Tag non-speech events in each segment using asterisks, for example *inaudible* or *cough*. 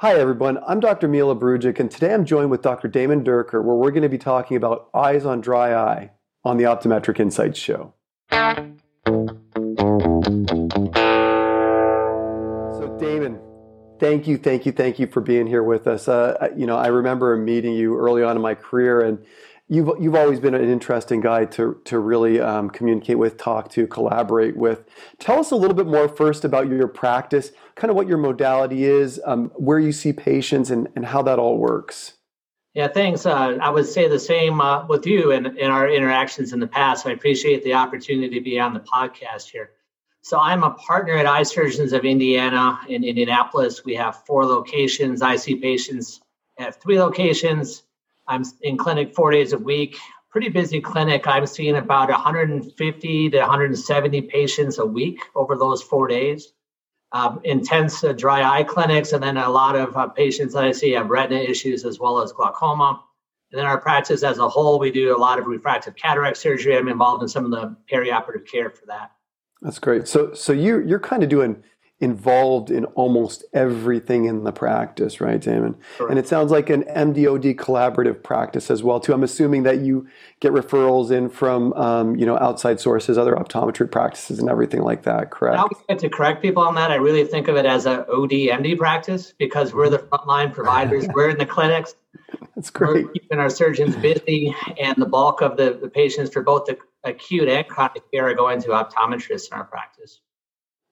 Hi, everyone. I'm Dr. Mila Brujic, and today I'm joined with Dr. Damon Dierker, where we're going to be talking about eyes on dry eye on the Optometric Insights Show. So, Damon, thank you, thank you, thank you for being here with us. Uh, you know, I remember meeting you early on in my career, and you've you've always been an interesting guy to to really um, communicate with, talk to, collaborate with. Tell us a little bit more first about your practice, kind of what your modality is, um, where you see patients, and and how that all works. Yeah, thanks. Uh, I would say the same uh, with you in, in our interactions in the past. I appreciate the opportunity to be on the podcast here. So I'm a partner at Eye Surgeons of Indiana in Indianapolis. We have four locations. I see patients at three locations I'm in clinic four days a week. Pretty busy clinic. I'm seeing about 150 to 170 patients a week over those four days. Um, intense uh, dry eye clinics, and then a lot of uh, patients that I see have retina issues as well as glaucoma. And then our practice as a whole, we do a lot of refractive cataract surgery. I'm involved in some of the perioperative care for that. That's great. So, so you you're kind of doing involved in almost everything in the practice, right, Damon? Correct. And it sounds like an MDOD collaborative practice as well, too. I'm assuming that you get referrals in from, um, you know, outside sources, other optometry practices, and everything like that. Correct. I always get to correct people on that. I really think of it as a OD MD practice because we're the frontline providers. *laughs* we're in the clinics. That's great. We're keeping our surgeons busy, and the bulk of the, the patients for both the acute and chronic care are going to optometrists in our practice.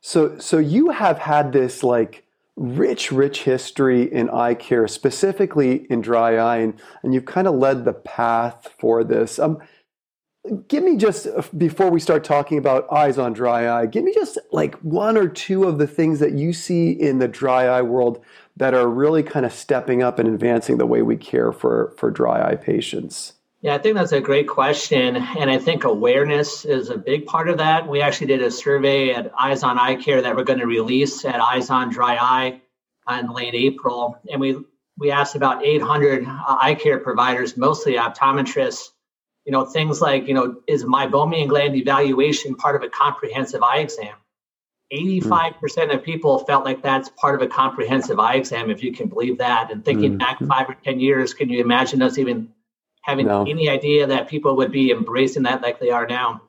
So, so you have had this like rich, rich history in eye care, specifically in dry eye, and, and you've kind of led the path for this. Um, give me just before we start talking about eyes on dry eye, give me just like one or two of the things that you see in the dry eye world that are really kind of stepping up and advancing the way we care for for dry eye patients. Yeah, I think that's a great question. And I think awareness is a big part of that. We actually did a survey at Eyes on Eye Care that we're going to release at Eyes on Dry Eye in late April. And we, we asked about 800 eye care providers, mostly optometrists, you know, things like, you know, is my meibomian gland evaluation part of a comprehensive eye exam? 85% of people felt like that's part of a comprehensive eye exam, if you can believe that. And thinking mm-hmm. back five or 10 years, can you imagine us even having no. any idea that people would be embracing that like they are now.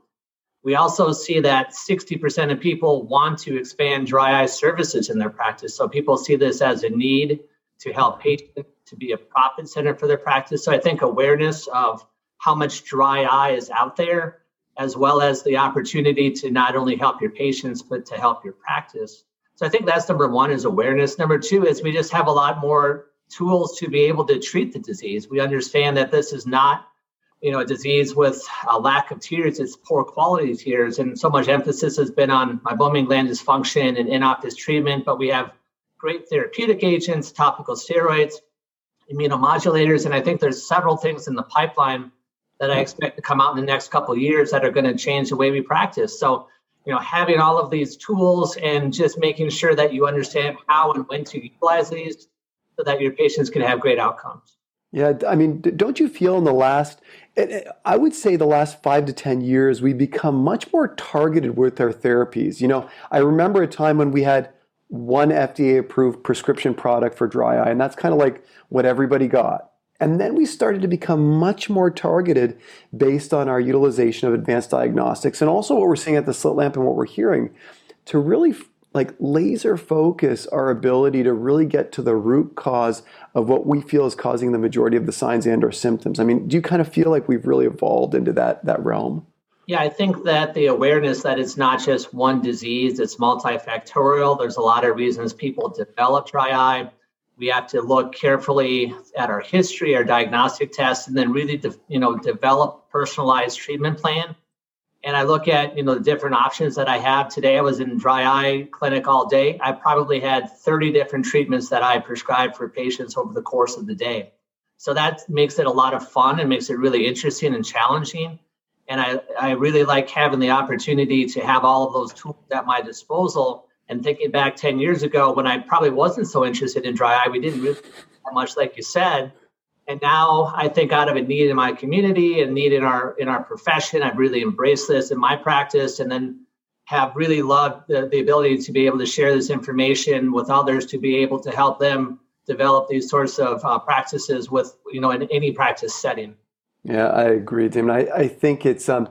We also see that 60% of people want to expand dry eye services in their practice. So people see this as a need to help patients, to be a profit center for their practice. So I think awareness of how much dry eye is out there, as well as the opportunity to not only help your patients, but to help your practice. So I think that's number one is awareness. Number two is we just have a lot more tools to be able to treat the disease. We understand that this is not, you know, a disease with a lack of tears; it's poor quality tears, and so much emphasis has been on meibomian gland dysfunction and in-office treatment. But we have great therapeutic agents, topical steroids, immunomodulators, and I think there's several things in the pipeline that I expect to come out in the next couple years that are going to change the way we practice. So, you know, having all of these tools and just making sure that you understand how and when to utilize these so that your patients can have great outcomes. Yeah, I mean, don't you feel in the last, I would say the last five to 10 years, we become much more targeted with our therapies. You know, I remember a time when we had one FDA approved prescription product for dry eye, and that's kind of like what everybody got. And then we started to become much more targeted based on our utilization of advanced diagnostics and also what we're seeing at the slit lamp and what we're hearing to really like laser focus our ability to really get to the root cause of what we feel is causing the majority of the signs and or symptoms. I mean do you kind of feel like we've really evolved into that that realm? Yeah i think that the awareness that it's not just one disease it's multifactorial. There's a lot of reasons people develop dry eye we have to look carefully at our history our diagnostic tests and then really de- you know develop personalized treatment plan and I look at you know the different options that I have today. I was in dry eye clinic all day. I probably had 30 different treatments that I prescribed for patients over the course of the day. So that makes it a lot of fun and makes it really interesting and challenging. And I, I really like having the opportunity to have all of those tools at my disposal. And thinking back 10 years ago when I probably wasn't so interested in dry eye, we didn't really much, like you said. And now I think out of a need in my community and need in our in our profession, I've really embraced this in my practice and then have really loved the, the ability to be able to share this information with others to be able to help them develop these sorts of uh, practices with you know in any practice setting. Yeah, I agree, Tim. I, I think it's um,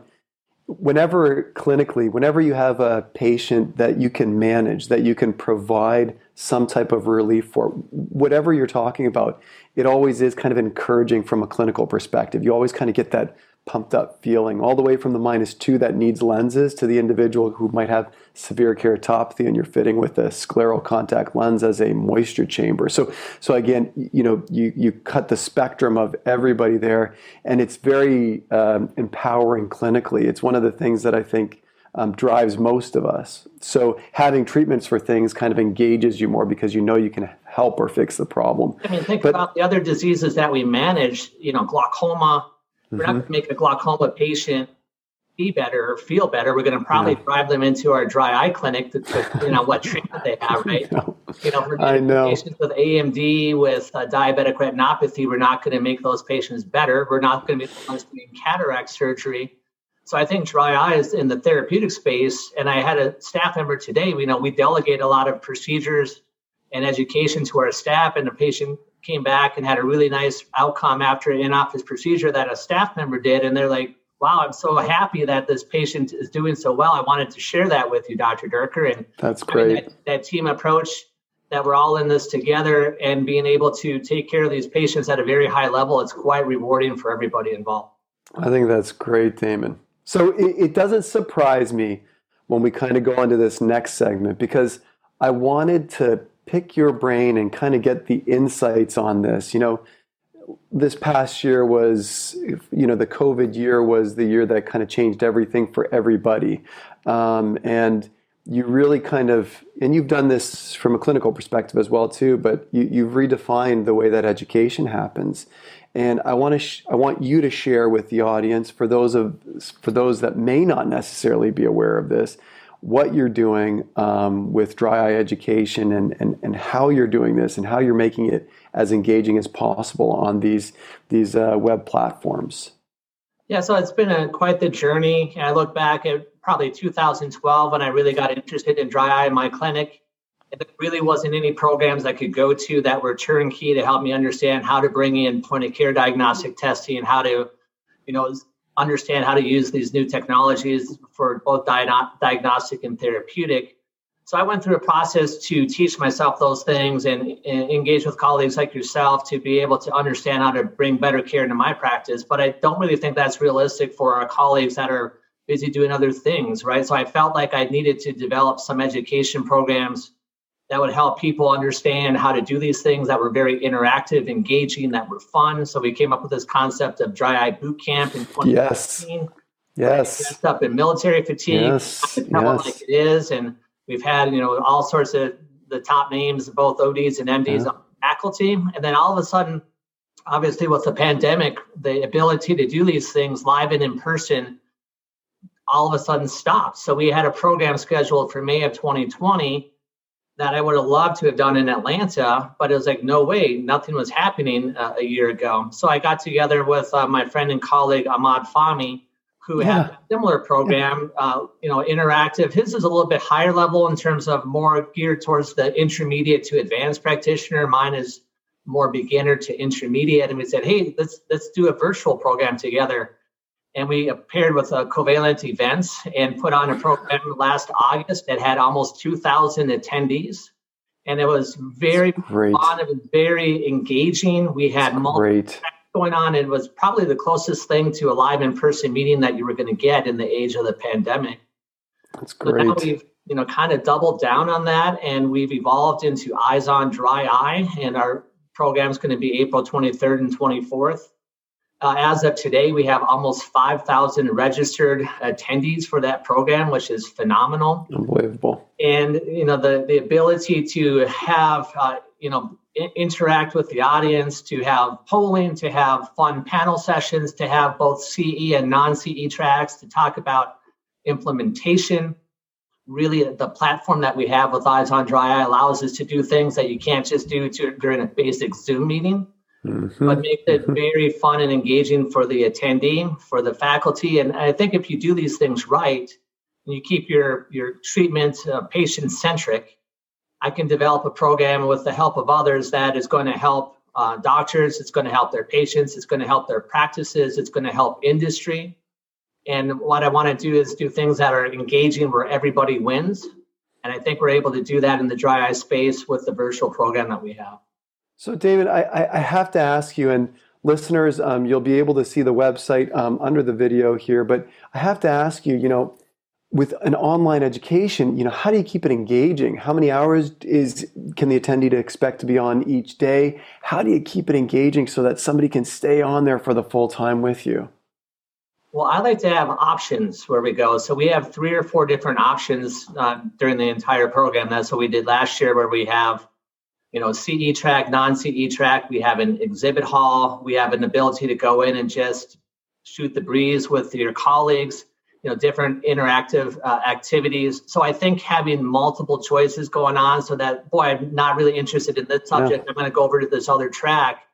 whenever clinically, whenever you have a patient that you can manage, that you can provide some type of relief for, whatever you're talking about, it always is kind of encouraging from a clinical perspective. You always kind of get that pumped up feeling, all the way from the minus two that needs lenses to the individual who might have severe keratopathy and you're fitting with a scleral contact lens as a moisture chamber. So, so again, you know, you, you cut the spectrum of everybody there, and it's very um, empowering clinically. It's one of the things that I think um, drives most of us. So having treatments for things kind of engages you more because you know you can help or fix the problem. I mean, think but, about the other diseases that we manage. You know, glaucoma we're mm-hmm. not going to make a glaucoma patient be better or feel better. We're going to probably yeah. drive them into our dry eye clinic to, to you know what treatment they *laughs* have, right? know. You know, for I know. patients with AMD with uh, diabetic retinopathy, we're not going to make those patients better. We're not going to be the ones doing cataract surgery. So I think dry eye is in the therapeutic space. And I had a staff member today. You know, we delegate a lot of procedures and education to our staff, and the patient came back and had a really nice outcome after an in-office procedure that a staff member did and they're like wow i'm so happy that this patient is doing so well. I wanted to share that with you dr Dierker. And that's great that, that, team approach that we're all in this together and being able to take care of these patients at a very high level it's quite rewarding for everybody involved. I think that's great damon. So it, it doesn't surprise me when we kind of go into this next segment because i wanted to pick your brain and kind of get the insights on this. You know, this past year was, you know, the COVID year was the year that kind of changed everything for everybody. Um, and you really kind of, and you've done this from a clinical perspective as well too, but you, you've redefined the way that education happens. And I want to, sh- I want you to share with the audience for those of, for those that may not necessarily be aware of this, what you're doing um, with dry eye education and, and, and how you're doing this and how you're making it as engaging as possible on these, these uh, web platforms. Yeah, so it's been a, quite the journey. I look back at probably 2012 when I really got interested in dry eye in my clinic. And there really wasn't any programs I could go to that were turnkey to help me understand how to bring in point of care diagnostic testing and how to, you know, understand how to use these new technologies for both diagnostic and therapeutic. So I went through a process to teach myself those things and, and, engage with colleagues like yourself to be able to understand how to bring better care into my practice. But I don't really think that's realistic for our colleagues that are busy doing other things, right? So I felt like I needed to develop some education programs that would help people understand how to do these things that were very interactive, engaging, that were fun. So we came up with this concept of dry eye boot camp in 2015. Yes. Yes. Up in military fatigue, yes. yes. like it is, and we've had you know all sorts of the top names, both ODs and MDs yeah. on faculty, and then all of a sudden, obviously with the pandemic, the ability to do these things live and in person all of a sudden stopped. So we had a program scheduled for May of 2020 that I would have loved to have done in Atlanta, but it was like, no way, nothing was happening uh, a year ago. So I got together with uh, my friend and colleague Ahmad Fahmy, who yeah. had a similar program, uh, you know, interactive. His is a little bit higher level in terms of more geared towards the intermediate to advanced practitioner. Mine is more beginner to intermediate. And we said, hey, let's let's do a virtual program together and we paired with uh, Covalent Events and put on a program last August that had almost 2,000 attendees. And it was very great. fun. It was very engaging. We had multiple going on. It was probably the closest thing to a live in-person meeting that you were going to get in the age of the pandemic. That's great. So now we've you know kind of doubled down on that, and we've evolved into Eyes on Dry Eye, and our program is going to be April 23rd and 24th. Uh, as of today, we have almost 5,000 registered attendees for that program, which is phenomenal. Unbelievable. And you know the the ability to have uh, you know I- interact with the audience, to have polling, to have fun panel sessions, to have both CE and non CE tracks, to talk about implementation. Really, the platform that we have with Eyes on Dry Eye allows us to do things that you can't just do to, during a basic Zoom meeting mm-hmm. but makes it mm-hmm. very fun and engaging for the attendee, for the faculty. And I think if you do these things right, and you keep your your treatment uh, patient centric, I can develop a program with the help of others that is going to help uh, doctors, it's going to help their patients, it's going to help their practices, it's going to help industry. And what I want to do is do things that are engaging where everybody wins. And I think we're able to do that in the dry eye space with the virtual program that we have. So, David, I, I have to ask you, and listeners, um, you'll be able to see the website um, under the video here, but I have to ask you, you know, with an online education, you know, how do you keep it engaging? How many hours is can the attendee to expect to be on each day? How do you keep it engaging so that somebody can stay on there for the full time with you? Well, I like to have options where we go. So we have three or four different options uh, during the entire program. That's what we did last year, where we have, you know, CE track, non-CE track. We have an exhibit hall. We have an ability to go in and just shoot the breeze with your colleagues you know different interactive uh, activities so i think having multiple choices going on so that boy i'm not really interested in this subject yeah. i'm going to go over to this other track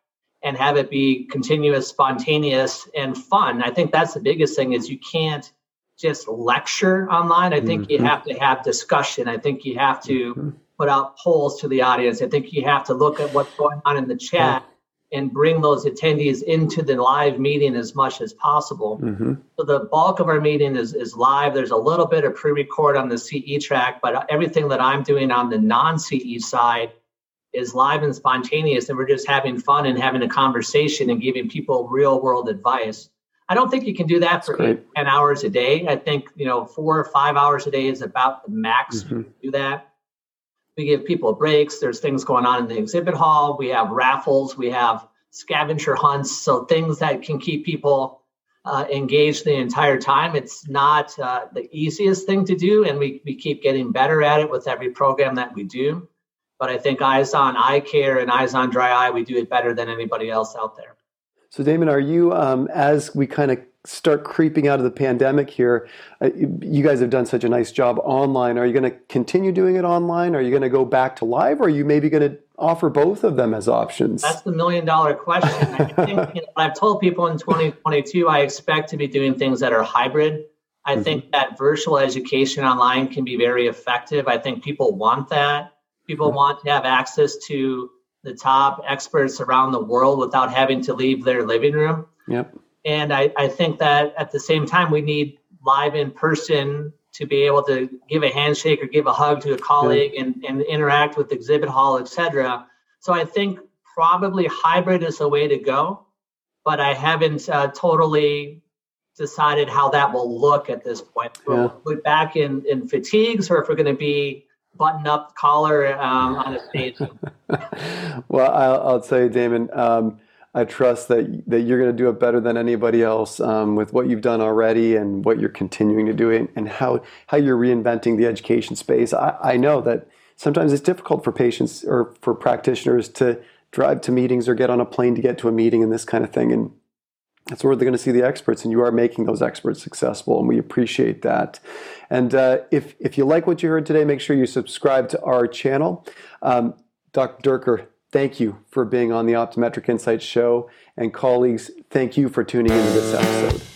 and have it be continuous spontaneous and fun i think that's the biggest thing is you can't just lecture online i think mm-hmm. you have to have discussion i think you have to mm-hmm. Put out polls to the audience i think you have to look at what's going on in the chat and bring those attendees into the live meeting as much as possible. Mm-hmm. So the bulk of our meeting is, is live. There's a little bit of pre-record on the CE track, but everything that I'm doing on the non-CE side is live and spontaneous, and we're just having fun and having a conversation and giving people real world advice. I don't think you can do that for eight, 10 hours a day. I think, you know, four or five hours a day is about the max mm-hmm. to do that we give people breaks. There's things going on in the exhibit hall. We have raffles. We have scavenger hunts. So things that can keep people uh, engaged the entire time. It's not uh, the easiest thing to do, and we, we keep getting better at it with every program that we do. But I think Eyes on Eye Care and Eyes on Dry Eye, we do it better than anybody else out there. So, Damon, are you, um, as we kind of start creeping out of the pandemic here, uh, you guys have done such a nice job online. Are you going to continue doing it online? Are you going to go back to live? Or are you maybe going to offer both of them as options? That's the million dollar question. I think, you *laughs* know, I've told people in 2022, I expect to be doing things that are hybrid. I mm-hmm. think that virtual education online can be very effective. I think people want that. People mm-hmm. want to have access to the top experts around the world without having to leave their living room. Yep. And I, I think that at the same time, we need live in person to be able to give a handshake or give a hug to a colleague yeah. and, and interact with exhibit hall, et cetera. So I think probably hybrid is the way to go, but I haven't uh, totally decided how that will look at this point. We'll put back in, in fatigues or if we're going to be button up collar um, on a stage. *laughs* well, I'll, I'll, tell you, Damon. Um, I trust that that you're going to do it better than anybody else um, with what you've done already and what you're continuing to do and, and how how you're reinventing the education space. I, I know that sometimes it's difficult for patients or for practitioners to drive to meetings or get on a plane to get to a meeting and this kind of thing. And that's where they're going to see the experts, and you are making those experts successful, and we appreciate that. And uh, if if you like what you heard today, make sure you subscribe to our channel. Um, Dr. Dierker, thank you for being on the Optometric Insights show, and colleagues, thank you for tuning into this episode.